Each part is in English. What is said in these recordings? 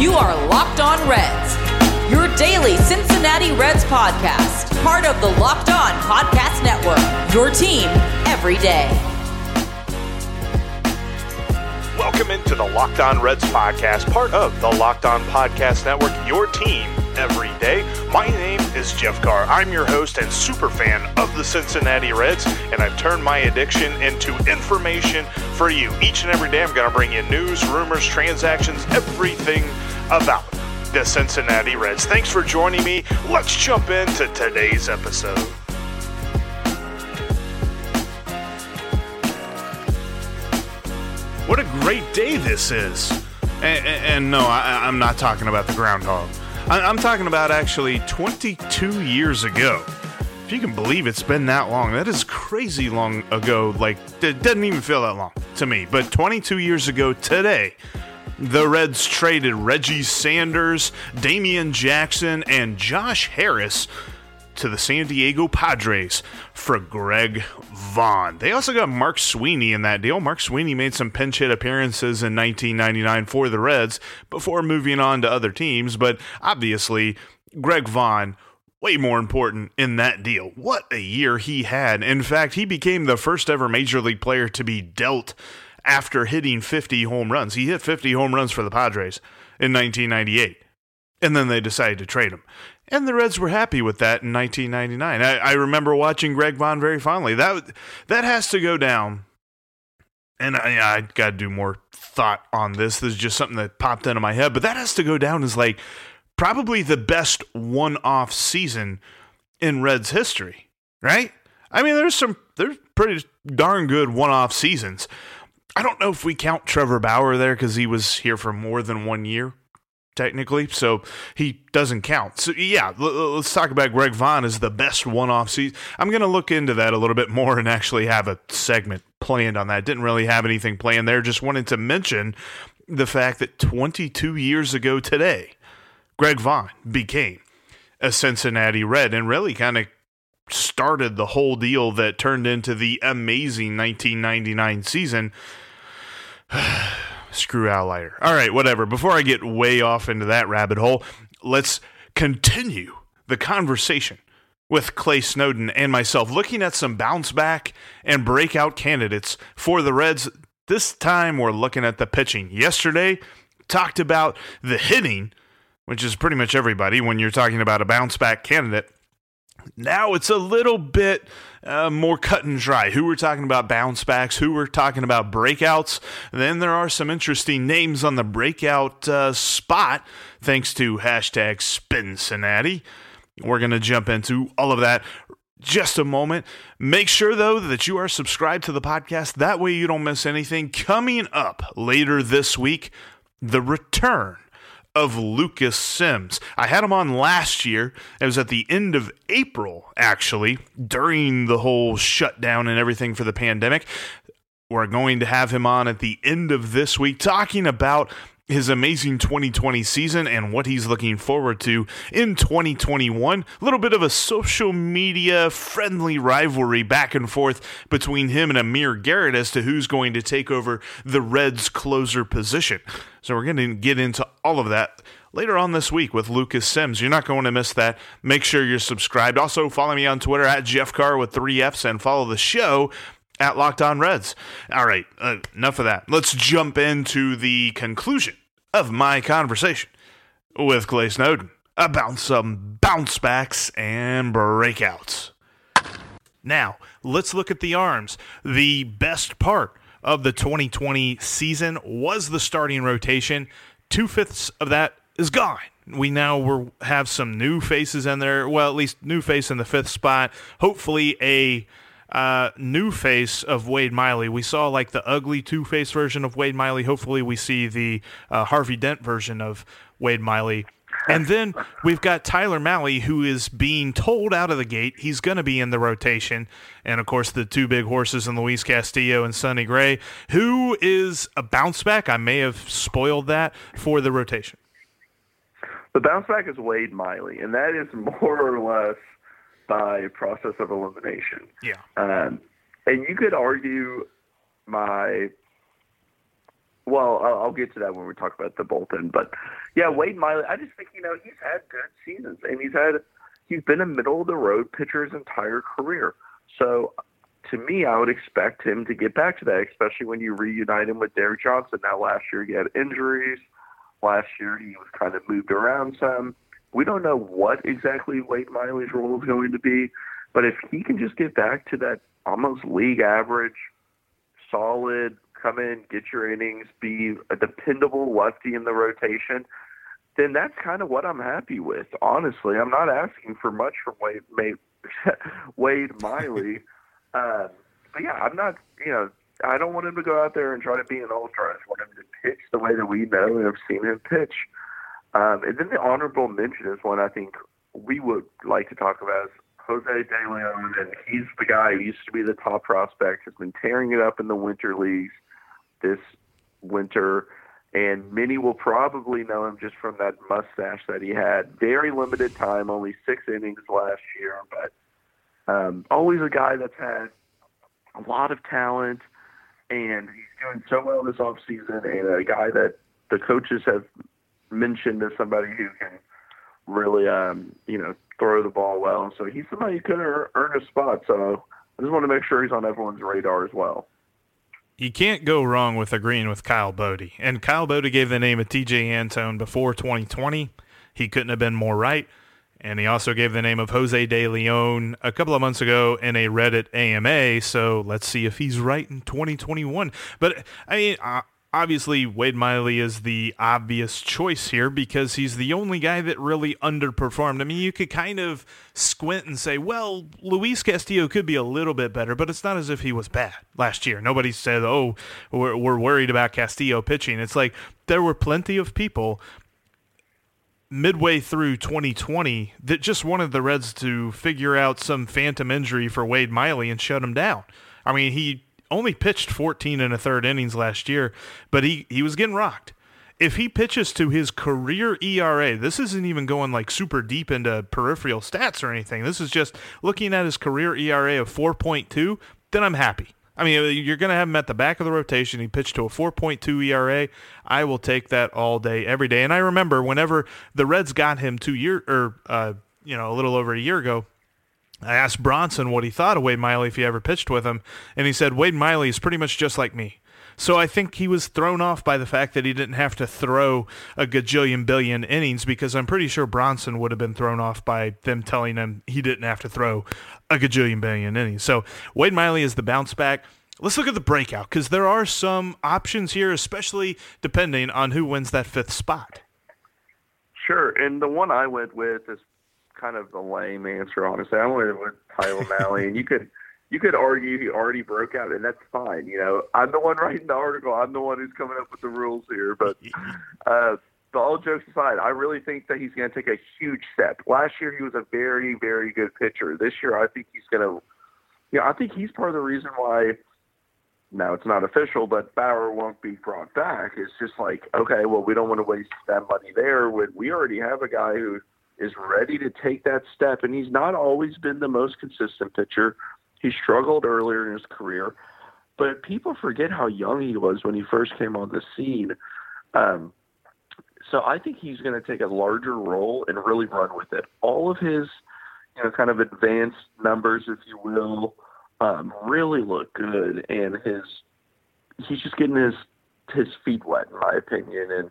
You are Locked On Reds, your daily Cincinnati Reds podcast, part of the Locked On Podcast Network, your team every day. Welcome into the Locked On Reds podcast, part of the Locked On Podcast Network, your team every day. My name is Jeff Carr. I'm your host and super fan of the Cincinnati Reds, and I've turned my addiction into information for you. Each and every day, I'm going to bring you news, rumors, transactions, everything about the Cincinnati Reds. Thanks for joining me. Let's jump into today's episode. What a great day this is. And, and no, I, am not talking about the groundhog. I, I'm talking about actually 22 years ago. If you can believe it's been that long, that is crazy long ago. Like, it doesn't even feel that long to me. But 22 years ago today, the Reds traded Reggie Sanders, Damian Jackson, and Josh Harris to the San Diego Padres for Greg Vaughn. They also got Mark Sweeney in that deal. Mark Sweeney made some pinch hit appearances in 1999 for the Reds before moving on to other teams, but obviously, Greg Vaughn way more important in that deal. What a year he had. In fact, he became the first ever major league player to be dealt after hitting 50 home runs. He hit 50 home runs for the Padres in 1998. And then they decided to trade him. And the Reds were happy with that in 1999. I, I remember watching Greg Vaughn very fondly. That that has to go down. And I, I got to do more thought on this. This is just something that popped into my head. But that has to go down as like probably the best one off season in Reds history, right? I mean, there's some, there's pretty darn good one off seasons. I don't know if we count Trevor Bauer there because he was here for more than one year, technically, so he doesn't count. So yeah, l- let's talk about Greg Vaughn as the best one-off season. I'm going to look into that a little bit more and actually have a segment planned on that. Didn't really have anything planned there. Just wanted to mention the fact that 22 years ago today, Greg Vaughn became a Cincinnati Red and really kind of started the whole deal that turned into the amazing 1999 season. Screw Outlier. All right, whatever. Before I get way off into that rabbit hole, let's continue the conversation with Clay Snowden and myself, looking at some bounce back and breakout candidates for the Reds. This time we're looking at the pitching. Yesterday, talked about the hitting, which is pretty much everybody when you're talking about a bounce back candidate. Now it's a little bit uh, more cut and dry. Who we're talking about bounce backs, who we're talking about breakouts. Then there are some interesting names on the breakout uh, spot, thanks to hashtag Spincinnati. We're going to jump into all of that just a moment. Make sure, though, that you are subscribed to the podcast. That way you don't miss anything. Coming up later this week, the return of Lucas Sims. I had him on last year. It was at the end of April, actually, during the whole shutdown and everything for the pandemic. We're going to have him on at the end of this week talking about his amazing 2020 season and what he's looking forward to in 2021. A little bit of a social media friendly rivalry back and forth between him and Amir Garrett as to who's going to take over the Reds closer position. So we're going to get into all of that later on this week with Lucas Sims. You're not going to miss that. Make sure you're subscribed. Also, follow me on Twitter at Jeff Carr with three F's and follow the show at Locked On Reds. All right, uh, enough of that. Let's jump into the conclusion of my conversation with Clay Snowden about some bounce backs and breakouts. Now, let's look at the arms. The best part of the 2020 season was the starting rotation. Two fifths of that is gone. We now have some new faces in there. Well, at least new face in the fifth spot. Hopefully, a uh, new face of Wade Miley. We saw like the ugly two face version of Wade Miley. Hopefully, we see the uh, Harvey Dent version of Wade Miley. And then we've got Tyler Mahle, who is being told out of the gate he's going to be in the rotation. And of course, the two big horses in Luis Castillo and Sonny Gray, who is a bounce back. I may have spoiled that for the rotation. The bounce back is Wade Miley, and that is more or less by process of elimination. Yeah. Um, and you could argue my. Well, I'll, I'll get to that when we talk about the Bolton, but yeah, Wade Miley. I just think you know he's had good seasons, and he's had he's been a middle of the road pitcher his entire career. So to me, I would expect him to get back to that, especially when you reunite him with Derek Johnson. Now, last year he had injuries. Last year he was kind of moved around some. We don't know what exactly Wade Miley's role is going to be, but if he can just get back to that almost league average, solid, come in, get your innings, be a dependable lefty in the rotation, then that's kind of what I'm happy with. Honestly, I'm not asking for much from Wade, Wade Miley. Uh, but yeah, I'm not, you know, I don't want him to go out there and try to be an ultra. I just want him to pitch the way that we know and have seen him pitch. Um, and then the honorable mention is one I think we would like to talk about is Jose De Leon, and he's the guy who used to be the top prospect, has been tearing it up in the winter leagues this winter, and many will probably know him just from that mustache that he had. Very limited time, only six innings last year, but um, always a guy that's had a lot of talent, and he's doing so well this offseason, and a guy that the coaches have mentioned as somebody who can really, um, you know, throw the ball well. So he's somebody who could earn a spot. So I just want to make sure he's on everyone's radar as well. You can't go wrong with agreeing with Kyle Boddy. And Kyle Boddy gave the name of Tejay Antone before 2020. He couldn't have been more right. And he also gave the name of Jose De Leon a couple of months ago in a Reddit AMA. So let's see if he's right in 2021. But I mean, obviously Wade Miley is the obvious choice here because he's the only guy that really underperformed. I mean, you could kind of squint and say, well, Luis Castillo could be a little bit better, but it's not as if he was bad last year. Nobody said, oh, we're, we're worried about Castillo pitching. It's like there were plenty of people midway through 2020 that just wanted the Reds to figure out some phantom injury for Wade Miley and shut him down. I mean, he only pitched 14 and a third innings last year, but he, he was getting rocked. If he pitches to his career ERA, this isn't even going like super deep into peripheral stats or anything. This is just looking at his career ERA of 4.2, then I'm happy. I mean, you're going to have him at the back of the rotation. He pitched to a 4.2 ERA. I will take that all day, every day. And I remember whenever the Reds got him two year or uh, you know a little over a year ago. I asked Bronson what he thought of Wade Miley if he ever pitched with him, and he said Wade Miley is pretty much just like me. So I think he was thrown off by the fact that he didn't have to throw a gajillion billion innings because I'm pretty sure Bronson would have been thrown off by them telling him he didn't have to throw a gajillion billion innings. So Wade Miley is the bounce back. Let's look at the breakout because there are some options here, especially depending on who wins that fifth spot. Sure, and the one I went with is kind of the lame answer, honestly. I went with Tyler Mahle, and you could you could argue he already broke out, and that's fine. You know, I'm the one writing the article. I'm the one who's coming up with the rules here. But uh, but all jokes aside, I really think that he's going to take a huge step. Last year, he was a very, very good pitcher. This year, I think he's going to. Yeah, I think he's part of the reason why. Now it's not official, but Bauer won't be brought back. It's just like, okay, well, we don't want to waste that money there. When we already have a guy who is ready to take that step, and he's not always been the most consistent pitcher. He struggled earlier in his career, but people forget how young he was when he first came on the scene. Um, so I think he's going to take a larger role and really run with it. All of his, you know, kind of advanced numbers, if you will, um, really look good, and his he's just getting his his feet wet, in my opinion, and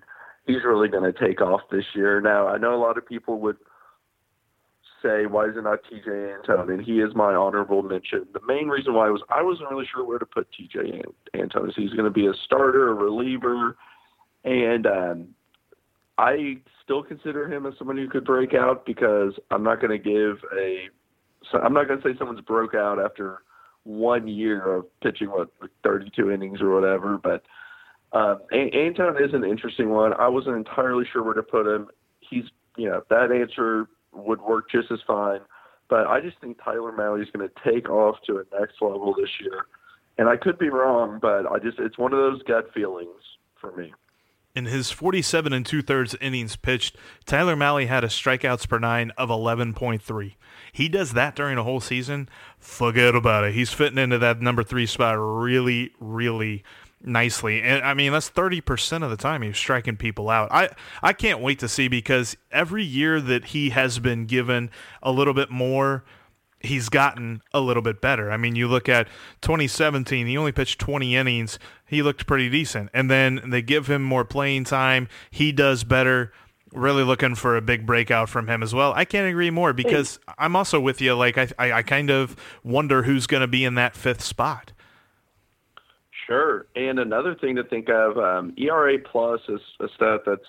he's really going to take off this year. Now I know a lot of people would say, why is it not Tejay Antone? And he is my honorable mention. The main reason why was I wasn't really sure where to put Tejay Antone. He's going to be a starter, a reliever? And um, I still consider him as someone who could break out because I'm not going to give a. I'm not going to say someone's broke out after one year of pitching what 32 innings or whatever, but um, Antone is an interesting one. I wasn't entirely sure where to put him. He's you know that answer would work just as fine, but I just think Tyler Mahle is going to take off to a next level this year, and I could be wrong, but I just it's one of those gut feelings for me. In his 47 and two thirds innings pitched, Tyler Mahle had a strikeouts per nine of 11.3. He does that during a whole season. Forget about it. He's fitting into that number three spot really, really nicely. And I mean, that's 30% of the time he's striking people out. I, I can't wait to see because every year that he has been given a little bit more he's gotten a little bit better. I mean, you look at 2017, he only pitched 20 innings. He looked pretty decent. And then they give him more playing time. He does better. Really looking for a big breakout from him as well. I can't agree more because I'm also with you. Like, I, I, I kind of wonder who's going to be in that fifth spot. Sure. And another thing to think of um, ERA plus is a stat that's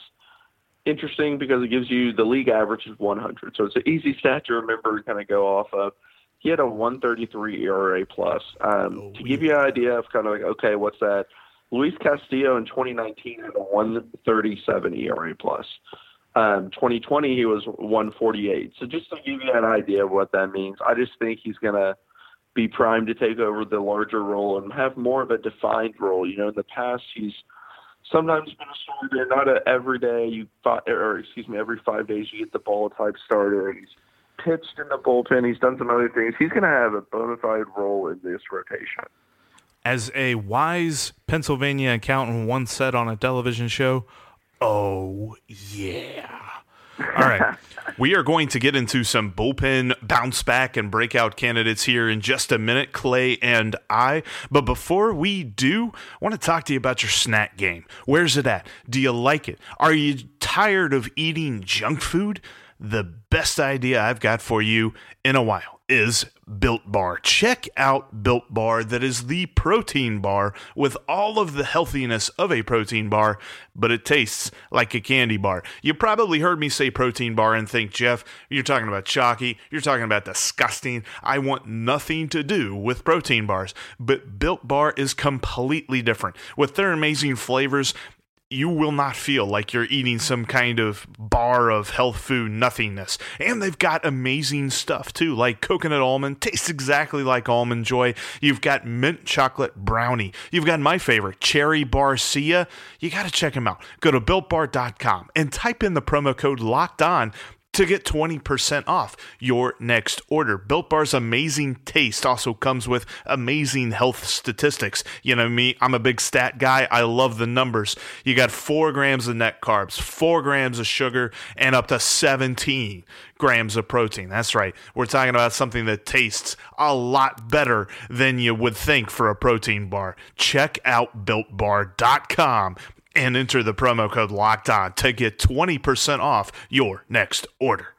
interesting because it gives you the league average is 100. So it's an easy stat to remember and kind of go off of. He had a 133 ERA plus. Um, oh, to give you an idea of kind of like, okay, what's that? Luis Castillo in 2019 had a 137 ERA plus. Um, 2020 he was 148. So just to give you an idea of what that means, I just think he's going to be primed to take over the larger role and have more of a defined role. You know, in the past he's – sometimes been a starter, not a every day you or excuse me, every five days you get the ball type starter. And he's pitched in the bullpen. He's done some other things. He's going to have a bona fide role in this rotation. As a wise Pennsylvania accountant once said on a television show, "Oh yeah." All right. we are going to get into some bullpen bounce back and breakout candidates here in just a minute, Clay and I. But before we do, I want to talk to you about your snack game. Where's it at? Do you like it? Are you tired of eating junk food? The best idea I've got for you in a while is Built Bar. Check out Built Bar, that is the protein bar with all of the healthiness of a protein bar, but it tastes like a candy bar. You probably heard me say protein bar and think, Jeff, you're talking about chalky, you're talking about disgusting. I want nothing to do with protein bars. But Built Bar is completely different. With their amazing flavors, you will not feel like you're eating some kind of bar of health food nothingness. And they've got amazing stuff too, like coconut almond, tastes exactly like almond joy. You've got mint chocolate brownie. You've got my favorite, cherry barcia. You got to check them out. Go to builtbar.com and type in the promo code locked on to get 20% off your next order. Built Bar's amazing taste also comes with amazing health statistics. You know me, I'm a big stat guy. I love the numbers. You got four grams of net carbs, four grams of sugar, and up to 17 grams of protein. That's right. We're talking about something that tastes a lot better than you would think for a protein bar. Check out builtbar.com and enter the promo code locked on to get 20% off your next order.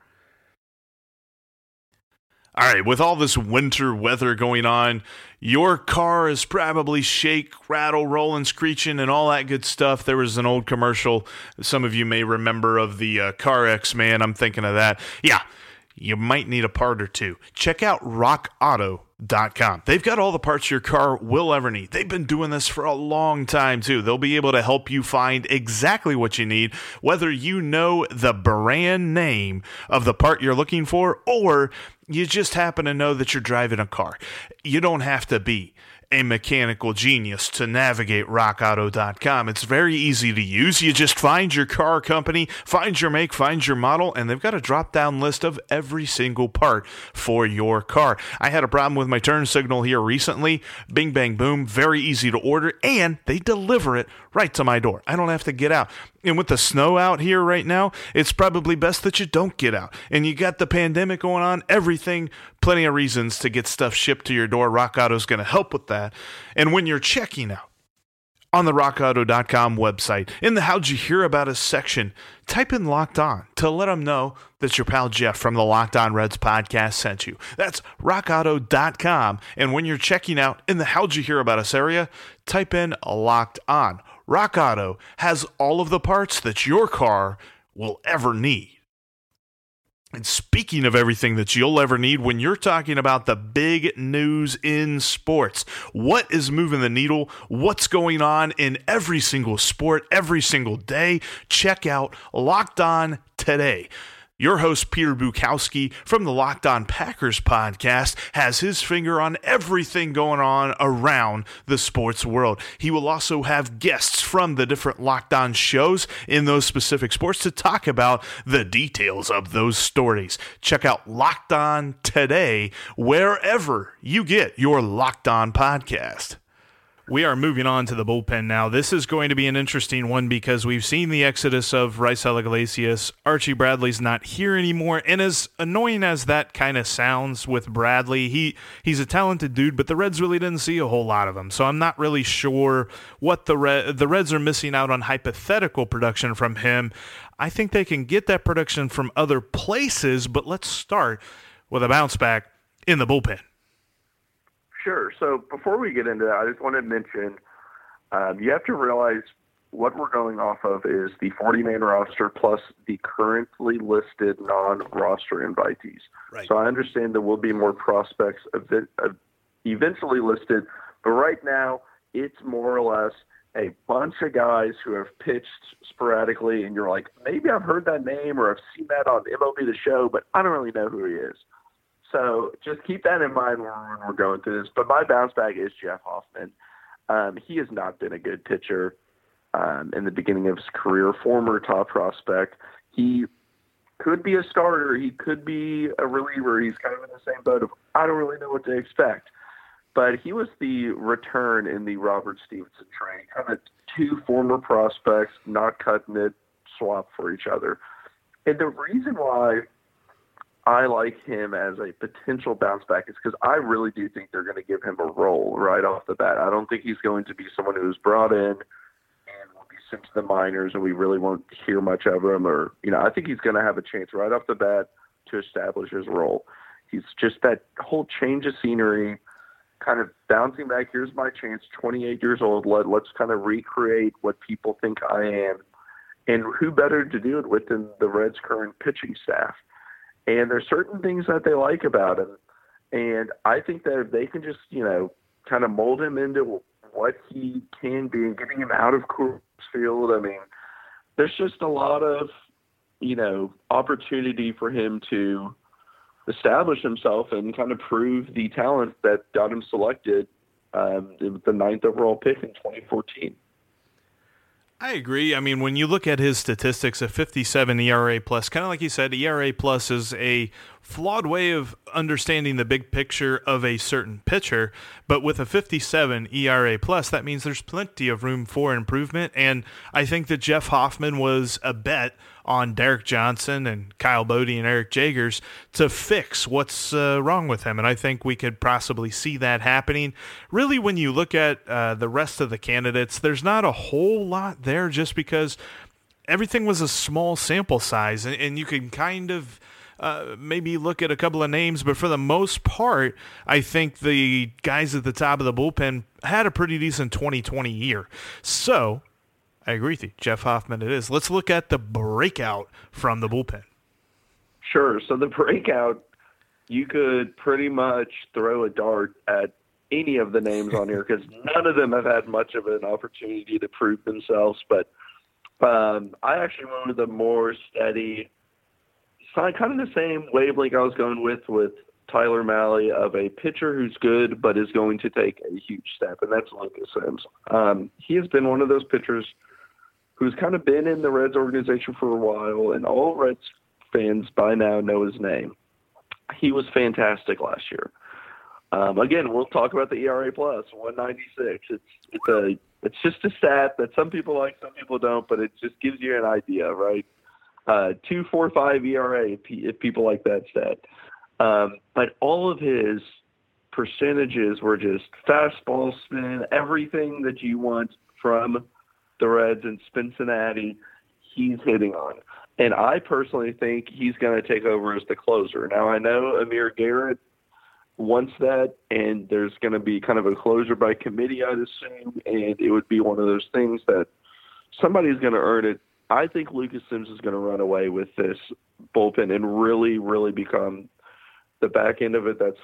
All right, with all this winter weather going on, your car is probably shake, rattle, rolling, screeching, and all that good stuff. There was an old commercial some of you may remember of the uh, X man. I'm thinking of that. Yeah, you might need a part or two. Check out rockauto.com. They've got all the parts your car will ever need. They've been doing this for a long time, too. They'll be able to help you find exactly what you need, whether you know the brand name of the part you're looking for or you just happen to know that you're driving a car. You don't have to be a mechanical genius to navigate rockauto.com. It's very easy to use. You just find your car company, find your make, find your model, and they've got a drop down list of every single part for your car. I had a problem with my turn signal here recently. Bing, bang, boom. Very easy to order, and they deliver it right to my door. I don't have to get out. And with the snow out here right now, it's probably best that you don't get out. And you got the pandemic going on, everything, plenty of reasons to get stuff shipped to your door. Rock Auto's going to help with that. And when you're checking out, on the rockauto.com website, in the How'd You Hear About Us section, type in Locked On to let them know that your pal Jeff from the Locked On Reds podcast sent you. That's rockauto.com. And when you're checking out in the How'd You Hear About Us area, type in Locked On. Rock Auto has all of the parts that your car will ever need. And speaking of everything that you'll ever need when you're talking about the big news in sports, what is moving the needle? What's going on in every single sport, every single day? Check out Locked On Today. Your host, Peter Bukowski from the Locked On Packers podcast, has his finger on everything going on around the sports world. He will also have guests from the different Locked On shows in those specific sports to talk about the details of those stories. Check out Locked On today, wherever you get your Locked On podcast. We are moving on to the bullpen now. This is going to be an interesting one because we've seen the exodus of Raisel Iglesias. Archie Bradley's not here anymore, and as annoying as that kind of sounds with Bradley, he he's a talented dude, but the Reds really didn't see a whole lot of him. So I'm not really sure what the the Reds are missing out on hypothetical production from him. I think they can get that production from other places, but let's start with a bounce back in the bullpen. Sure. So before we get into that, I just want to mention um, you have to realize what we're going off of is the 40 man roster plus the currently listed non roster invitees. Right. So I understand there will be more prospects eventually listed, but right now it's more or less a bunch of guys who have pitched sporadically, and you're like, maybe I've heard that name or I've seen that on MLB The Show, but I don't really know who he is. So just keep that in mind when we're going through this. But my bounce back is Jeff Hoffman. Um, he has not been a good pitcher um, in the beginning of his career. Former top prospect. He could be a starter. He could be a reliever. He's kind of in the same boat of I don't really know what to expect. But he was the return in the Robert Stephenson trade. Kind of two former prospects not cutting it, swap for each other. And the reason why I like him as a potential bounce back is because I really do think they're going to give him a role right off the bat. I don't think he's going to be someone who's brought in and will be sent to the minors and we really won't hear much of him. Or, you know, I think he's going to have a chance right off the bat to establish his role. He's just that whole change of scenery, kind of bouncing back. Here's my chance, 28 years old. Let, let's kind of recreate what people think I am. And who better to do it with than the Reds' current pitching staff? And there's certain things that they like about him. And I think that if they can just, you know, kind of mold him into what he can be and getting him out of Coors Field, I mean, there's just a lot of, you know, opportunity for him to establish himself and kind of prove the talent that got him selected um, the ninth overall pick in 2014. I agree. I mean, when you look at his statistics, a 57 ERA plus, kind of like you said, ERA plus is a flawed way of understanding the big picture of a certain pitcher. But with a 57 ERA plus, that means there's plenty of room for improvement. And I think that Jeff Hoffman was a bet on Derek Johnson and Kyle Boddy and Eric Jagers to fix what's uh, wrong with him. And I think we could possibly see that happening. Really, when you look at uh, the rest of the candidates, there's not a whole lot there just because everything was a small sample size. And, and you can kind of uh, maybe look at a couple of names, but for the most part, I think the guys at the top of the bullpen had a pretty decent 2020 year. So I agree with you. Jeff Hoffman, it is. Let's look at the breakout from the bullpen. Sure. So the breakout, you could pretty much throw a dart at any of the names on here because none of them have had much of an opportunity to prove themselves. But um, I actually went with a more steady kind of the same wavelength I was going with with Tyler Mahle of a pitcher who's good but is going to take a huge step, and that's Lucas Sims. Um, he has been one of those pitchers who's kind of been in the Reds organization for a while, and all Reds fans by now know his name. He was fantastic last year. Um, again, we'll talk about the ERA plus 196. It's it's a it's just a stat that some people like, some people don't, but it just gives you an idea, right? Uh, two four five ERA if people like that stat. Um, but all of his percentages were just fastball spin, everything that you want from the Reds in Cincinnati, he's hitting on. And I personally think he's going to take over as the closer. Now I know Amir Garrett wants that, and there's going to be kind of a closure by committee, I'd assume, and it would be one of those things that somebody's going to earn it I think Lucas Sims is going to run away with this bullpen and really, really become the back end of it that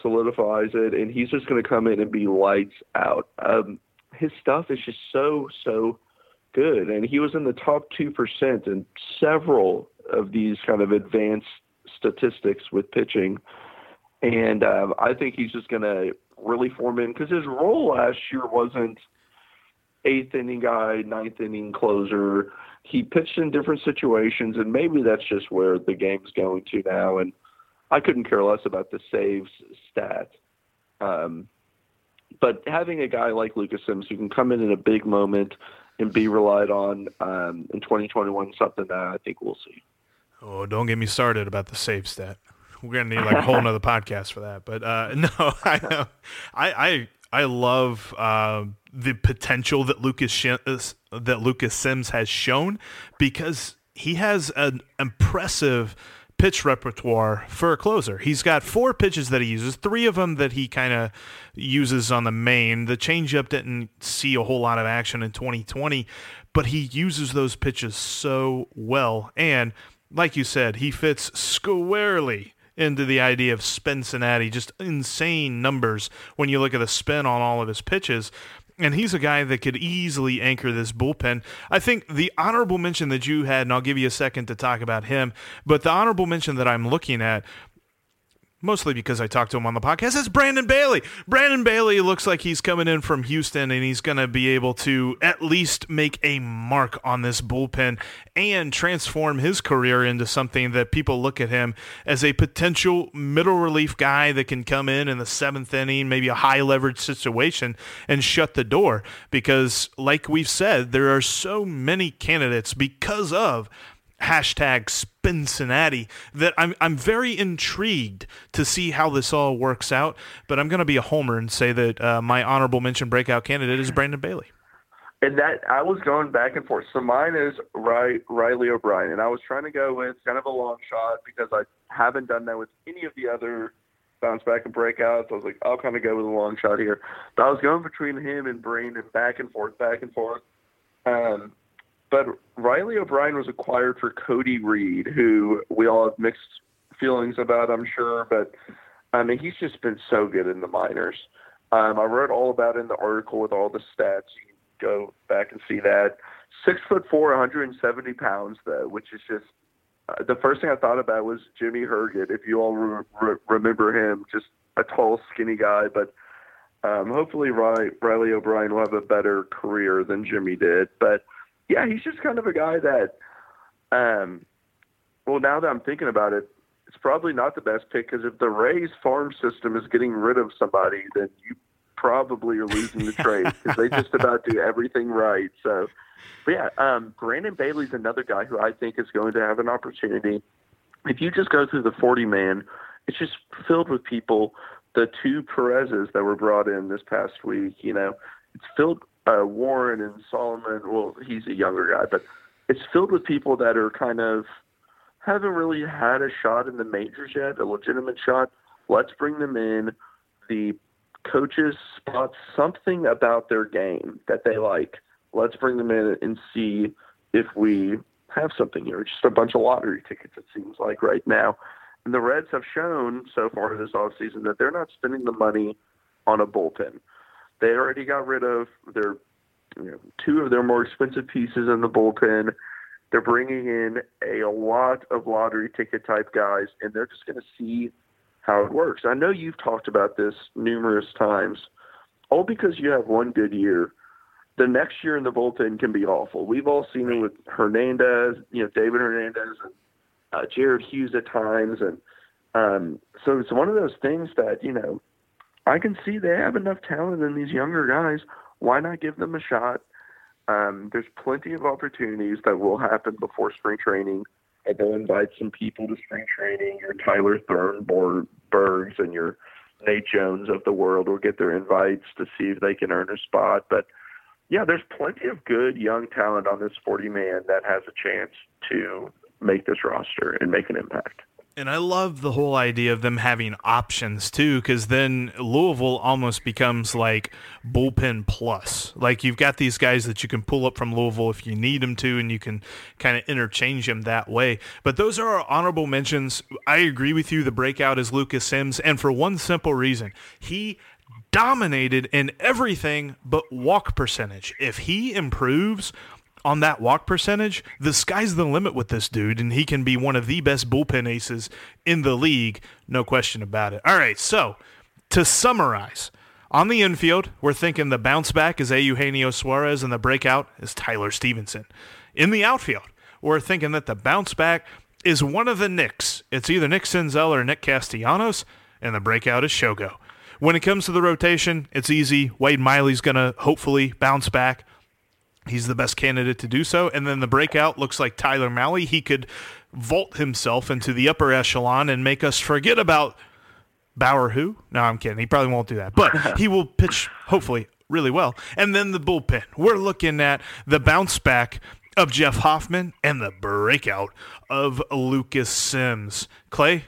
solidifies it. And he's just going to come in and be lights out. Um, his stuff is just so, so good. And he was in the top 2% in several of these kind of advanced statistics with pitching. And um, I think he's just going to really form in because his role last year wasn't eighth inning guy, ninth inning closer. He pitched in different situations, and maybe that's just where the game's going to now. And I couldn't care less about the saves stat. Um, but having a guy like Lucas Sims who can come in in a big moment and be relied on um, in 2021 something that I think we'll see. Oh, don't get me started about the save stat. We're gonna need like a whole nother podcast for that. But uh, no, I know, I I I love uh, the potential that Lucas Sh- uh, that Lucas Sims has shown because he has an impressive pitch repertoire for a closer. He's got four pitches that he uses, three of them that he kind of uses on the main. The changeup didn't see a whole lot of action in 2020, but he uses those pitches so well. And like you said, he fits squarely into the idea of Spincinnati. Just insane numbers when you look at the spin on all of his pitches and he's a guy that could easily anchor this bullpen. I think the honorable mention that you had, and I'll give you a second to talk about him, but the honorable mention that I'm looking at mostly because I talked to him on the podcast, is Brandon Bailey. Brandon Bailey looks like he's coming in from Houston and he's going to be able to at least make a mark on this bullpen and transform his career into something that people look at him as a potential middle relief guy that can come in in the seventh inning, maybe a high leverage situation and shut the door. Because, like we've said, there are so many candidates because of hashtag Spincinnati that I'm I'm very intrigued to see how this all works out. But I'm going to be a homer and say that uh, my honorable mention breakout candidate is Brandon Bailey. And that I was going back and forth. So mine is Riley O'Brien, and I was trying to go with kind of a long shot because I haven't done that with any of the other bounce back and breakouts. I was like, I'll kind of go with a long shot here. But I was going between him and Brandon, back and forth, back and forth. Um, but Riley O'Brien was acquired for Cody Reed, who we all have mixed feelings about, I'm sure. But I mean, he's just been so good in the minors. Um, I wrote all about it in the article with all the stats. You can go back and see that. Six foot four, 170 pounds, though, which is just uh, the first thing I thought about was Jimmy Herget. If you all re- re- remember him, just a tall, skinny guy, but. Um, hopefully, Riley, Riley O'Brien will have a better career than Jimmy did. But yeah, he's just kind of a guy that, um, well, now that I'm thinking about it, it's probably not the best pick because if the Rays farm system is getting rid of somebody, then you probably are losing the trade because they just about do everything right. So, but yeah, um, Brandon Bailey's another guy who I think is going to have an opportunity. If you just go through the 40 man, it's just filled with people. The two Perez's that were brought in this past week, you know, it's filled uh, Warren and Solomon. Well, he's a younger guy, but it's filled with people that are kind of haven't really had a shot in the majors yet, a legitimate shot. Let's bring them in. The coaches spot something about their game that they like. Let's bring them in and see if we have something here. Just a bunch of lottery tickets, it seems like right now. And the Reds have shown so far this offseason that they're not spending the money on a bullpen. They already got rid of their you know, two of their more expensive pieces in the bullpen. They're bringing in a, lot of lottery ticket type guys, and they're just going to see how it works. I know you've talked about this numerous times. All because you have one good year, the next year in the bullpen can be awful. We've all seen it with Hernandez, you know, David Hernandez and uh, Jared Hughes at times, and um, so it's one of those things that you know I can see they have enough talent in these younger guys. Why not give them a shot? Um, there's plenty of opportunities that will happen before spring training. And they'll invite some people to spring training. Your Tyler Thornburgs and your Nate Jones of the world will get their invites to see if they can earn a spot. But yeah, there's plenty of good young talent on this 40 man that has a chance to make this roster and make an impact. And I love the whole idea of them having options too, because then Louisville almost becomes like bullpen plus. Like you've got these guys that you can pull up from Louisville if you need them to, and you can kind of interchange them that way. But those are our honorable mentions. I agree with you. The breakout is Lucas Sims, and for one simple reason, he dominated in everything but walk percentage. If he improves on that walk percentage, the sky's the limit with this dude, and he can be one of the best bullpen aces in the league, no question about it. All right, so to summarize, on the infield, we're thinking the bounce back is Eugenio Suarez, and the breakout is Tyler Stephenson. In the outfield, we're thinking that the bounce back is one of the Knicks. It's either Nick Senzel or Nick Castellanos, and the breakout is Shogo. When it comes to the rotation, it's easy. Wade Miley's going to hopefully bounce back. He's the best candidate to do so. And then the breakout looks like Tyler Mahle. He could vault himself into the upper echelon and make us forget about Bauer who? No, I'm kidding. He probably won't do that. But he will pitch, hopefully, really well. And then the bullpen. We're looking at the bounce back of Jeff Hoffman and the breakout of Lucas Sims. Clay,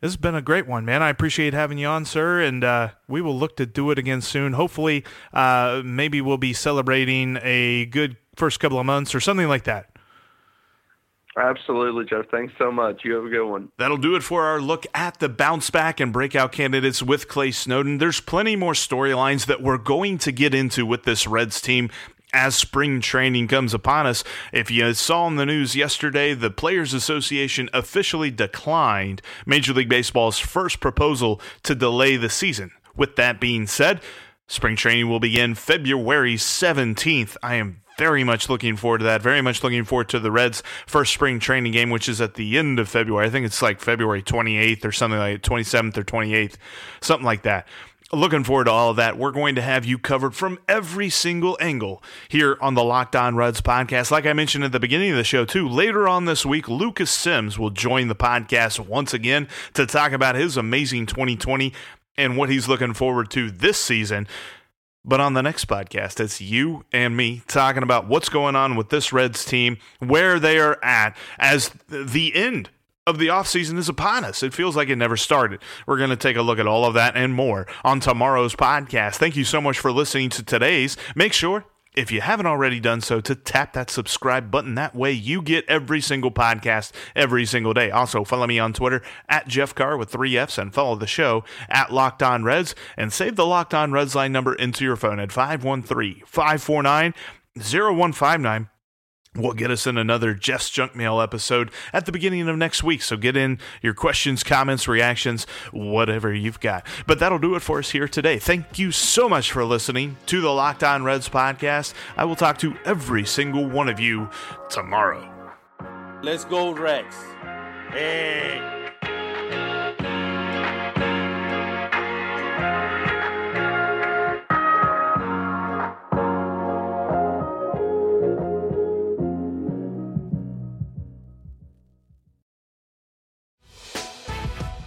this has been a great one, man. I appreciate having you on, sir, and uh, we will look to do it again soon. Hopefully, uh, maybe we'll be celebrating a good first couple of months or something like that. Absolutely, Jeff. Thanks so much. You have a good one. That'll do it for our look at the bounce back and breakout candidates with Clay Snowden. There's plenty more storylines that we're going to get into with this Reds team as spring training comes upon us. If you saw in the news yesterday, the Players Association officially declined Major League Baseball's first proposal to delay the season. With that being said, spring training will begin February 17th. I am very much looking forward to that. Very much looking forward to the Reds' first spring training game, which is at the end of February. I think it's like February 28th or something like 27th or 28th, something like that. Looking forward to all of that. We're going to have you covered from every single angle here on the Locked On Reds podcast. Like I mentioned at the beginning of the show, too, later on this week, Lucas Sims will join the podcast once again to talk about his amazing 2020 and what he's looking forward to this season. But on the next podcast, it's you and me talking about what's going on with this Reds team, where they are at as the end of the offseason is upon us. It feels like it never started. We're going to take a look at all of that and more on tomorrow's podcast. Thank you so much for listening to today's. Make sure if you haven't already done so, to tap that subscribe button. That way you get every single podcast every single day. Also, follow me on Twitter at Jeff Carr with three F's and follow the show at Locked On Reds and save the Locked On Reds line number into your phone at 513 549 0159 will get us in another Jeff's Junk Mail episode at the beginning of next week. So get in your questions, comments, reactions, whatever you've got. But that'll do it for us here today. Thank you so much for listening to the Locked On Reds podcast. I will talk to every single one of you tomorrow. Let's go, Rex. Hey.